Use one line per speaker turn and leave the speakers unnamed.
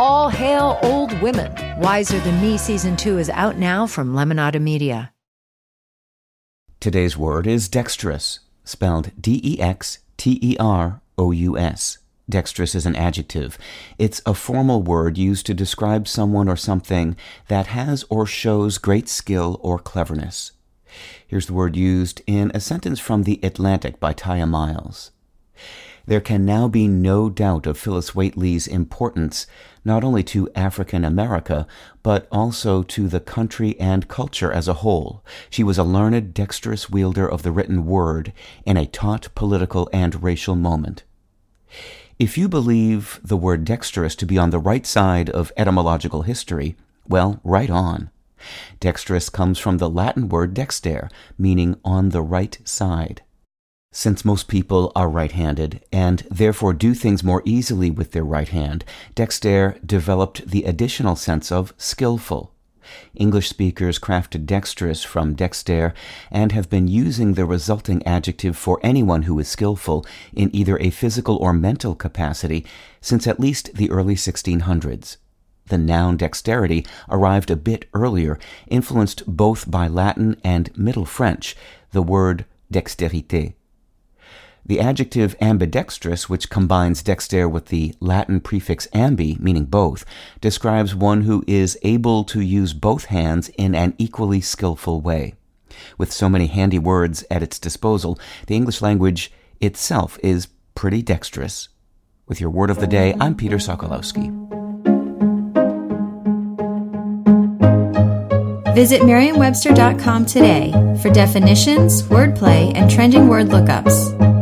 All hail old women. Wiser Than Me season two is out now from Lemonada Media.
Today's word is dexterous, spelled D E X T E R O U S. Dexterous is an adjective. It's a formal word used to describe someone or something that has or shows great skill or cleverness. Here's the word used in a sentence from The Atlantic by Tiya Miles. There can now be no doubt of Phillis Wheatley's importance not only to African America, but also to the country and culture as a whole. She was a learned, dexterous wielder of the written word in a taut political and racial moment. If you believe the word dexterous to be on the right side of etymological history, well, right on. Dexterous comes from the Latin word dexter, meaning on the right side. Since most people are right handed and therefore do things more easily with their right hand, dexter developed the additional sense of skillful. English speakers crafted dexterous from dexter and have been using the resulting adjective for anyone who is skillful in either a physical or mental capacity since at least the early 1600s. The noun dexterity arrived a bit earlier, influenced both by Latin and Middle French, the word dexterité. The adjective ambidextrous, which combines dexter with the Latin prefix ambi, meaning both, describes one who is able to use both hands in an equally skillful way. With so many handy words at its disposal, the English language itself is pretty dexterous. With your word of the day, I'm Peter Sokolowski.
Visit Merriam-Webster.com today for definitions, wordplay, and trending word lookups.